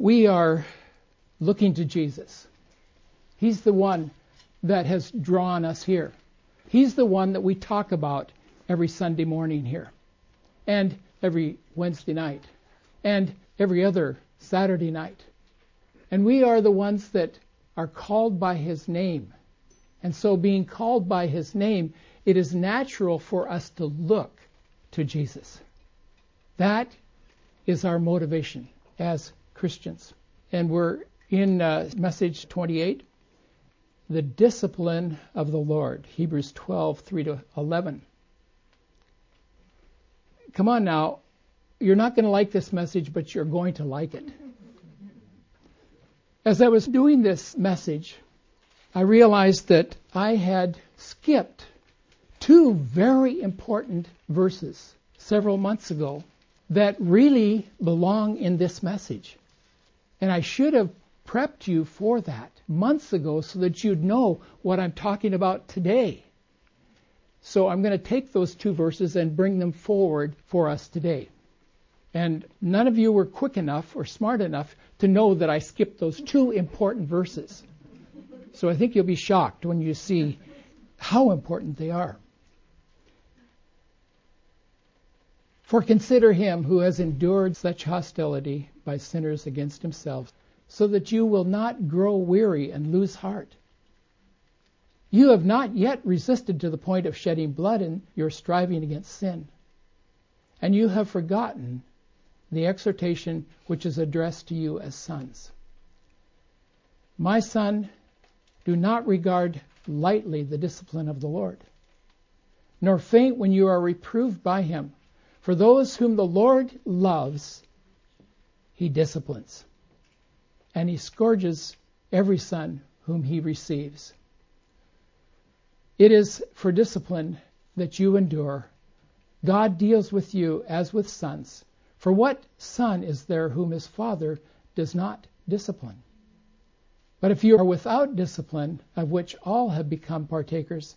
we are looking to Jesus. He's the one that has drawn us here. He's the one that we talk about every Sunday morning here, and every Wednesday night, and every other Saturday night. And we are the ones that are called by His name. And so, being called by His name, it is natural for us to look to Jesus. That is our motivation as Christians. And we're in uh, message 28, the discipline of the Lord, Hebrews 12, 3 to 11. Come on now, you're not going to like this message, but you're going to like it. As I was doing this message, I realized that I had skipped two very important verses several months ago that really belong in this message. And I should have prepped you for that months ago so that you'd know what I'm talking about today. So I'm going to take those two verses and bring them forward for us today. And none of you were quick enough or smart enough to know that I skipped those two important verses. So I think you'll be shocked when you see how important they are. For consider him who has endured such hostility by sinners against himself, so that you will not grow weary and lose heart. You have not yet resisted to the point of shedding blood in your striving against sin. And you have forgotten the exhortation which is addressed to you as sons. My son, do not regard lightly the discipline of the Lord, nor faint when you are reproved by him. For those whom the Lord loves, he disciplines, and he scourges every son whom he receives. It is for discipline that you endure. God deals with you as with sons. For what son is there whom his father does not discipline? But if you are without discipline, of which all have become partakers,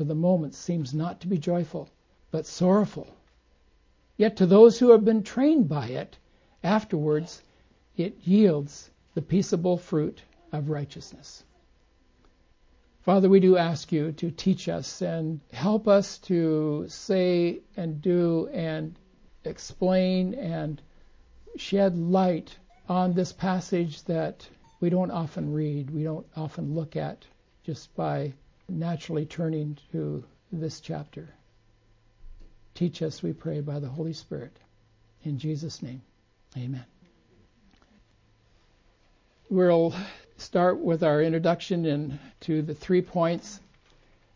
for the moment seems not to be joyful, but sorrowful. Yet to those who have been trained by it, afterwards it yields the peaceable fruit of righteousness. Father, we do ask you to teach us and help us to say and do and explain and shed light on this passage that we don't often read, we don't often look at just by naturally turning to this chapter. Teach us, we pray, by the Holy Spirit. In Jesus' name, amen. We'll start with our introduction into the three points.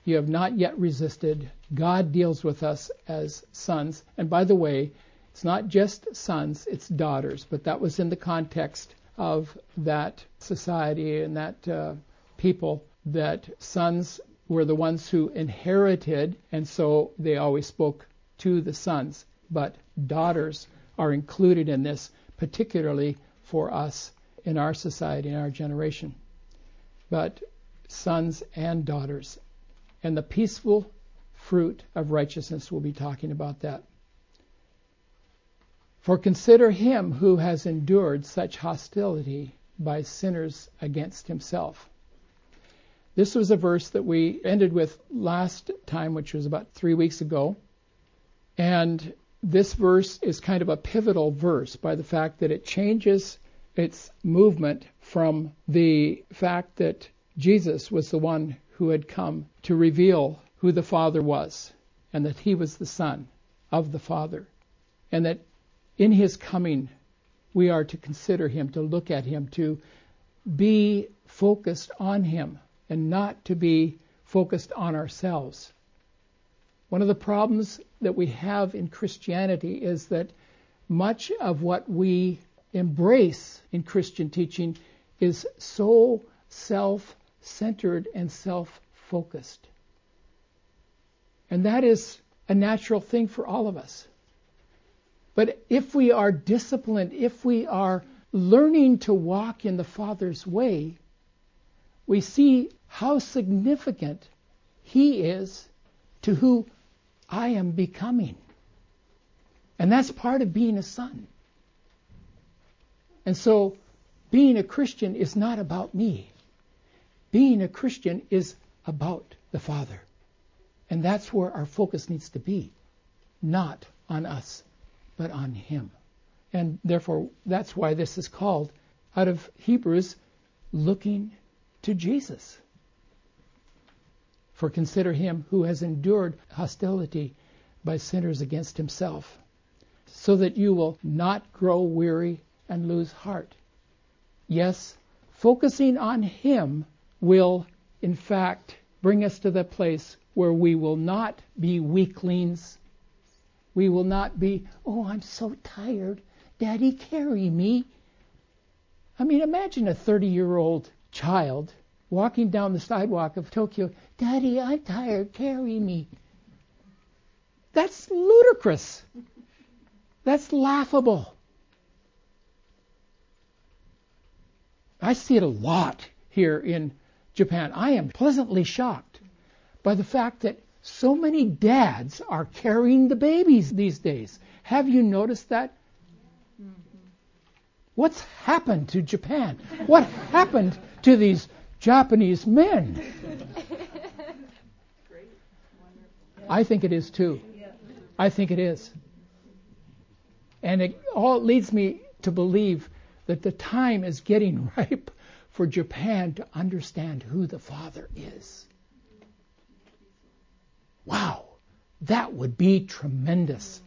You have not yet resisted. God deals with us as sons. And by the way, it's not just sons, it's daughters, but that was in the context of that society and that uh, people that sons were the ones who inherited, and so they always spoke to the sons. But daughters are included in this, particularly for us in our society, in our generation. But sons and daughters. And the peaceful fruit of righteousness, we'll be talking about that. For consider him who has endured such hostility by sinners against himself. This was a verse that we ended with last time, which was about three weeks ago. And this verse is kind of a pivotal verse by the fact that it changes its movement from the fact that Jesus was the one who had come to reveal who the Father was and that he was the Son of the Father and that in his coming, we are to consider him, to look at him, to be focused on him, and not to be focused on ourselves. One of the problems that we have in Christianity is that much of what we embrace in Christian teaching is so self centered and self focused. And that is a natural thing for all of us. But if we are disciplined, if we are learning to walk in the Father's way, we see how significant He is to who I am becoming. And that's part of being a son. And so, being a Christian is not about me. Being a Christian is about the Father. And that's where our focus needs to be. Not on us, but on Him. And therefore, that's why this is called, out of Hebrews, looking to Jesus. For consider him who has endured hostility by sinners against himself, so that you will not grow weary and lose heart. Yes, focusing on him will, in fact, bring us to the place where we will not be weaklings. We will not be, oh, I'm so tired. Daddy, carry me. I mean, imagine a 30 year old child walking down the sidewalk of Tokyo, Daddy, I'm tired, carry me. That's ludicrous. That's laughable. I see it a lot here in Japan. I am pleasantly shocked by the fact that so many dads are carrying the babies these days. Have you noticed that? Mm-hmm. What's happened to Japan? What happened to these Japanese men? I think it is too. I think it is. And it all leads me to believe that the time is getting ripe for Japan to understand who the Father is. Wow, that would be tremendous.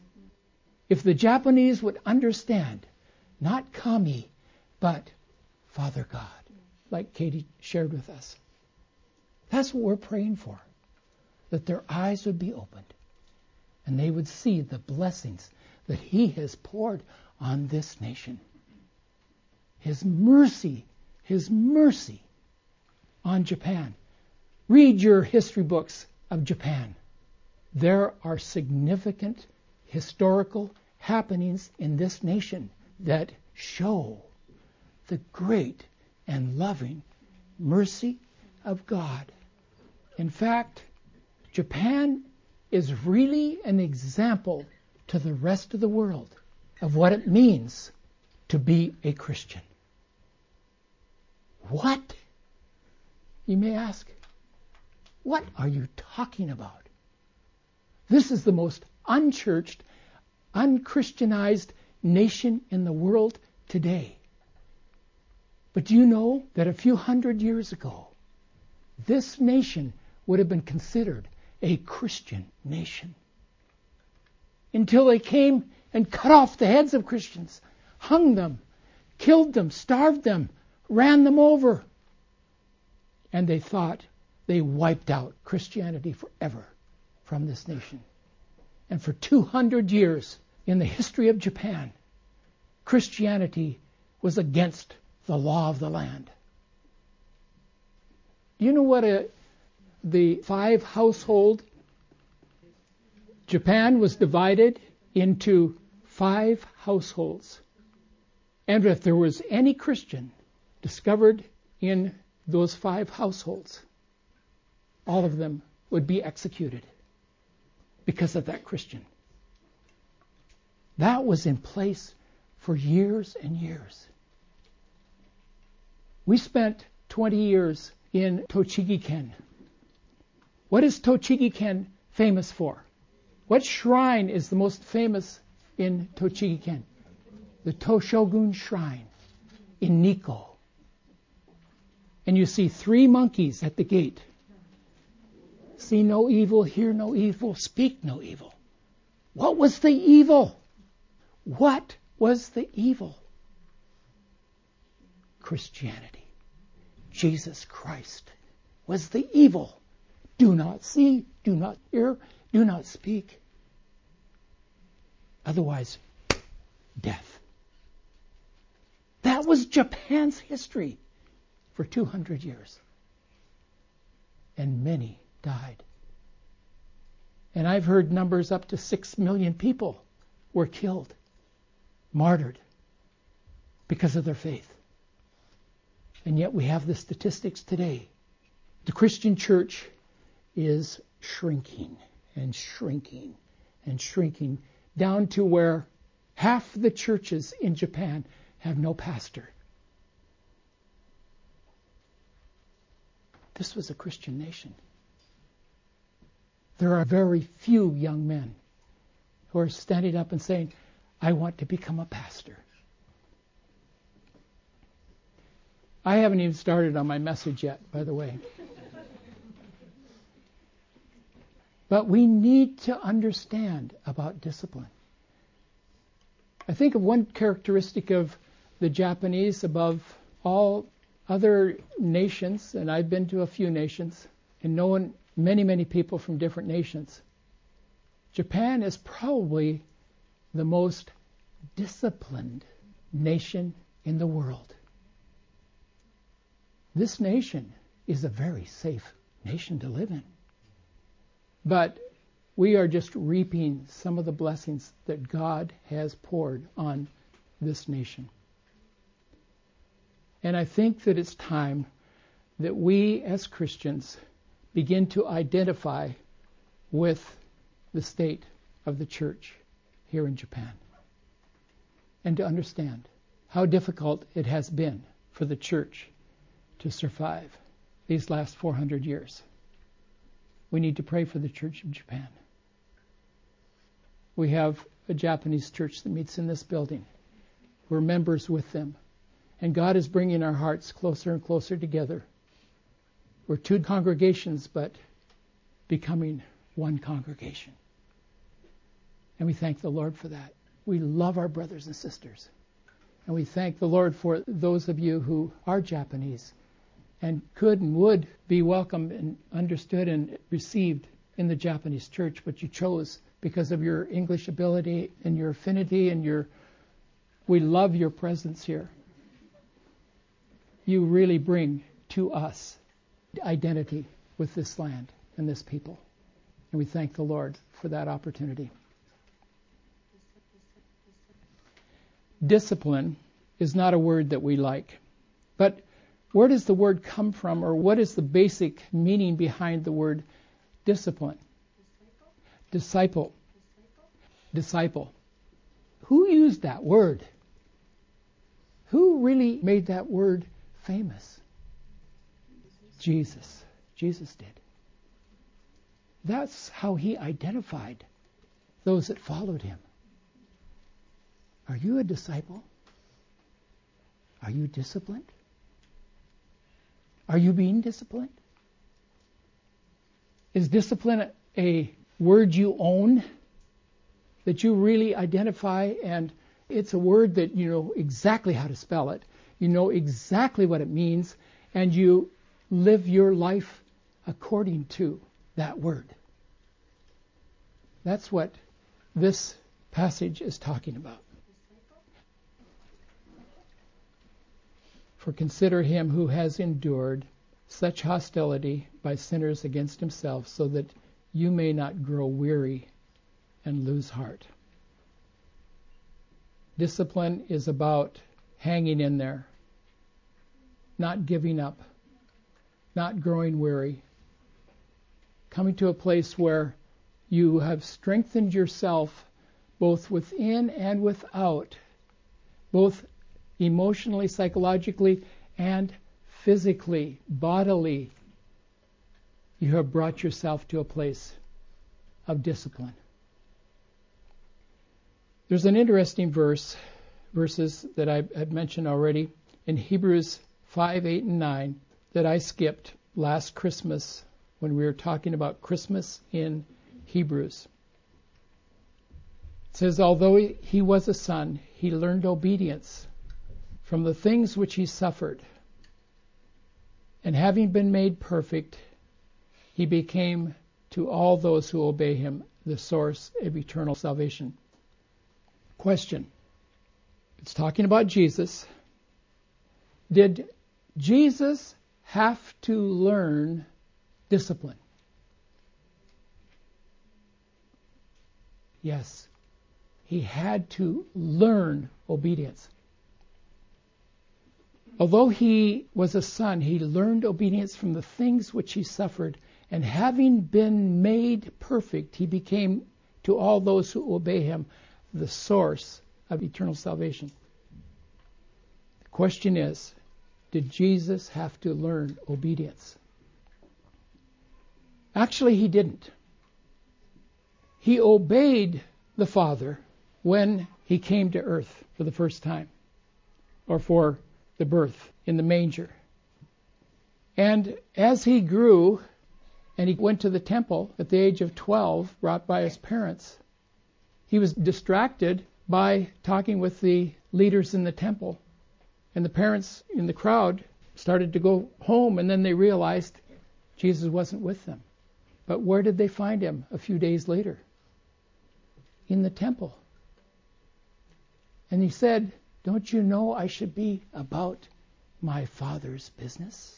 If the Japanese would understand not Kami, but Father God, like Katie shared with us. That's what we're praying for, that their eyes would be opened and they would see the blessings that He has poured on this nation. His mercy, His mercy on Japan. Read your history books of Japan. There are significant historical happenings in this nation that show the great and loving mercy of God. In fact, Japan is really an example to the rest of the world of what it means to be a Christian. What? You may ask. What are you talking about? This is the most unchurched, unchristianized nation in the world today. But do you know that a few hundred years ago, this nation would have been considered a Christian nation? Until they came and cut off the heads of Christians, hung them, killed them, starved them, ran them over. And they thought they wiped out Christianity forever from this nation. And for 200 years, in the history of Japan, Christianity was against the law of the land. You know what a, the five household Japan was divided into five households. And if there was any Christian discovered in those five households, all of them would be executed because of that Christian. That was in place for years and years. We spent 20 years in Tochigi-ken. What is Tochigi-ken famous for? What shrine is the most famous in Tochigi-ken? The Toshogu Shrine in Nikko. And you see three monkeys at the gate. See no evil, hear no evil, speak no evil. What was the evil? What was the evil? Christianity. Jesus Christ was the evil. Do not see, do not hear, do not speak. Otherwise, death. That was Japan's history for 200 years. And many died. And I've heard numbers up to 6 million people were killed, martyred, because of their faith. And yet we have the statistics today. The Christian church is shrinking and shrinking and shrinking down to where half the churches in Japan have no pastor. This was a Christian nation. There are very few young men who are standing up and saying, I want to become a pastor. I haven't even started on my message yet, by the way. But we need to understand about discipline. I think of one characteristic of the Japanese above all other nations, and I've been to a few nations and known many, many people from different nations. Japan is probably the most disciplined nation in the world. This nation is a very safe nation to live in. But we are just reaping some of the blessings that God has poured on this nation. And I think that it's time that we as Christians begin to identify with the state of the church here in Japan and to understand how difficult it has been for the church to survive these last 400 years. We need to pray for the church of Japan. We have a Japanese church that meets in this building. We're members with them. And God is bringing our hearts closer and closer together. We're two congregations, but becoming one congregation. And we thank the Lord for that. We love our brothers and sisters. And we thank the Lord for those of you who are Japanese and could and would be welcomed and understood and received in the Japanese church, but you chose because of your English ability and your affinity and your we love your presence here you really bring to us identity with this land and this people. And we thank the Lord for that opportunity. Discipline is not a word that we like. But where does the word come from, or what is the basic meaning behind the word discipline? Disciple. Disciple. Disciple. Who used that word? Who really made that word famous? Jesus. Jesus did. That's how he identified those that followed him. Are you a disciple? Are you disciplined? Are you being disciplined? Is discipline a word you own that you really identify and it's a word that you know exactly how to spell it you know exactly what it means, and you live your life according to that word. That's what this passage is talking about. For consider him who has endured such hostility by sinners against himself, so that you may not grow weary and lose heart. Discipline is about hanging in there, not giving up, not growing weary, coming to a place where you have strengthened yourself both within and without, both emotionally, psychologically, and physically, bodily. You have brought yourself to a place of discipline. There's an interesting verse verses that I had mentioned already in Hebrews 5, 8, and 9 that I skipped last Christmas when we were talking about Christmas in Hebrews. It says, Although he was a son, he learned obedience from the things which he suffered. And having been made perfect, he became to all those who obey him the source of eternal salvation. Question it's talking about Jesus. Did Jesus have to learn discipline? Yes. He had to learn obedience. Although he was a son, he learned obedience from the things which he suffered, and having been made perfect, he became to all those who obey him the source of eternal salvation. The question is did Jesus have to learn obedience? Actually, he didn't. He obeyed the Father when he came to earth for the first time, or for the birth in the manger. And as he grew, and he went to the temple at the age of 12, brought by his parents, he was distracted by talking with the leaders in the temple. And the parents in the crowd started to go home, and then they realized Jesus wasn't with them. But where did they find him a few days later? In the temple. And he said, don't you know I should be about my Father's business?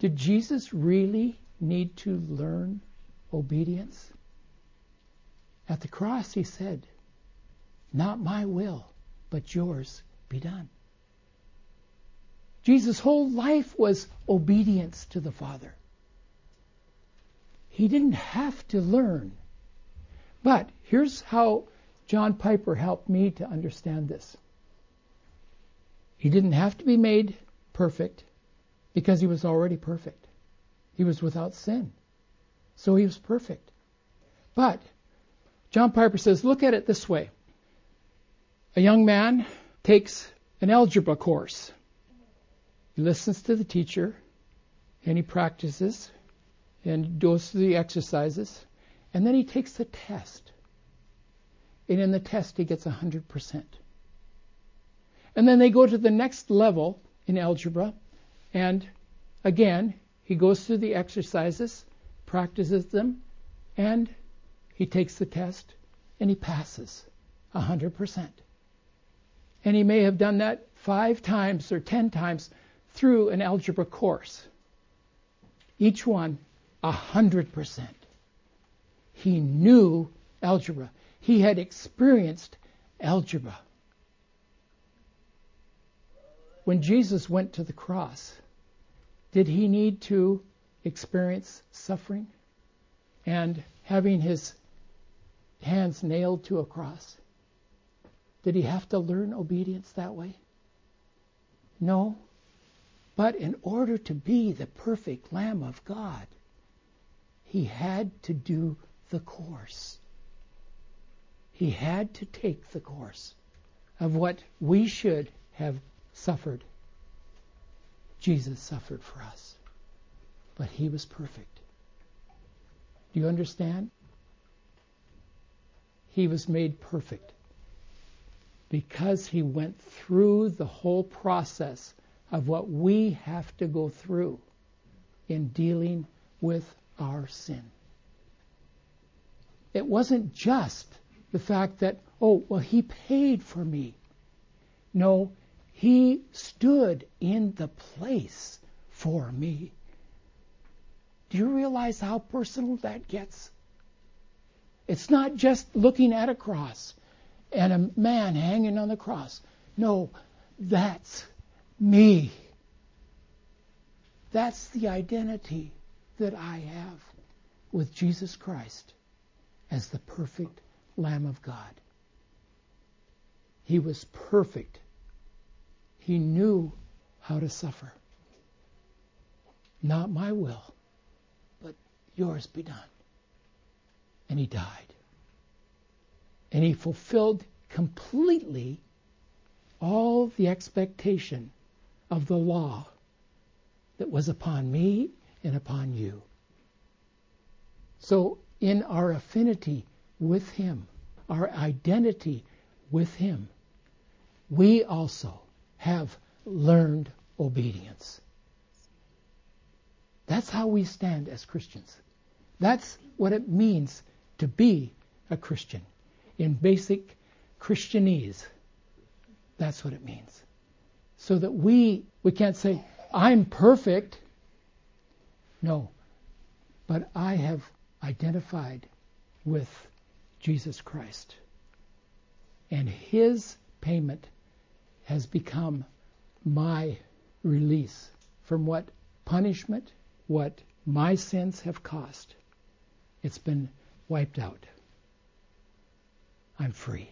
Did Jesus really need to learn obedience? At the cross, he said, Not my will, but yours be done. Jesus' whole life was obedience to the Father. He didn't have to learn. But here's how John Piper helped me to understand this. He didn't have to be made perfect because he was already perfect. He was without sin. So he was perfect. But John Piper says, look at it this way. A young man takes an algebra course. He listens to the teacher and he practices and goes through the exercises and then he takes the test and in the test he gets 100%. And then they go to the next level in algebra, and again, he goes through the exercises, practices them, and he takes the test, and he passes 100%. And he may have done that five times or ten times through an algebra course. Each one 100%. He knew algebra. He had experienced algebra. When Jesus went to the cross, did he need to experience suffering and having his hands nailed to a cross? Did he have to learn obedience that way? No. But in order to be the perfect Lamb of God, he had to do the course he had to take the course of what we should have suffered. Jesus suffered for us, but he was perfect. Do you understand? He was made perfect because he went through the whole process of what we have to go through in dealing with our sin. It wasn't just the fact that, oh, well, he paid for me. No, he stood in the place for me. Do you realize how personal that gets? It's not just looking at a cross and a man hanging on the cross. No, that's me. That's the identity that I have with Jesus Christ as the perfect Lamb of God. He was perfect. He knew how to suffer. Not my will, but yours be done. And he died. And he fulfilled completely all the expectation of the law that was upon me and upon you. So, in our affinity with Him, our identity with Him, we also have learned obedience. That's how we stand as Christians. That's what it means to be a Christian in basic Christianese. That's what it means. So that we we can't say I'm perfect. No. But I have identified with Jesus Christ. And his payment has become my release from what punishment, what my sins have cost. It's been wiped out. I'm free.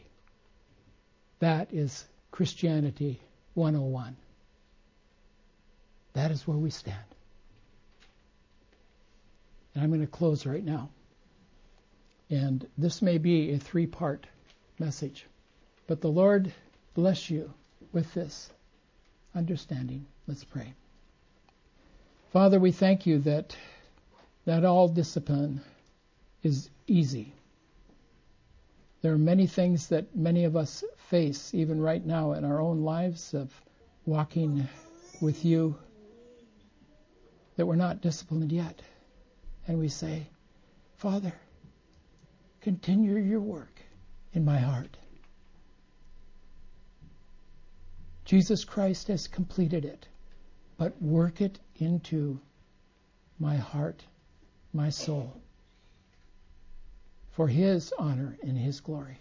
That is Christianity 101. That is where we stand. And I'm going to close right now. And this may be a three part message. But the Lord bless you with this understanding. Let's pray. Father, we thank you that that all discipline is easy. There are many things that many of us face, even right now in our own lives, of walking with you, that we're not disciplined yet. And we say, Father, continue your work in my heart. Jesus Christ has completed it, but work it into my heart, my soul, for His honor and His glory.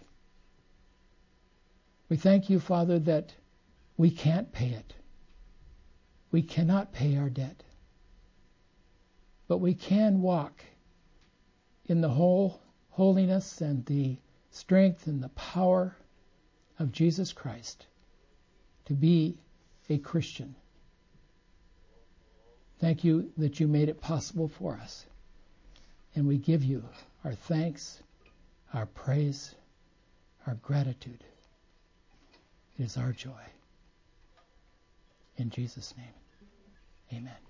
We thank you, Father, that we can't pay it. We cannot pay our debt. But we can walk in the whole holiness and the strength and the power of Jesus Christ to be a Christian. Thank you that you made it possible for us. And we give you our thanks, our praise, our gratitude. It is our joy. In Jesus' name, amen.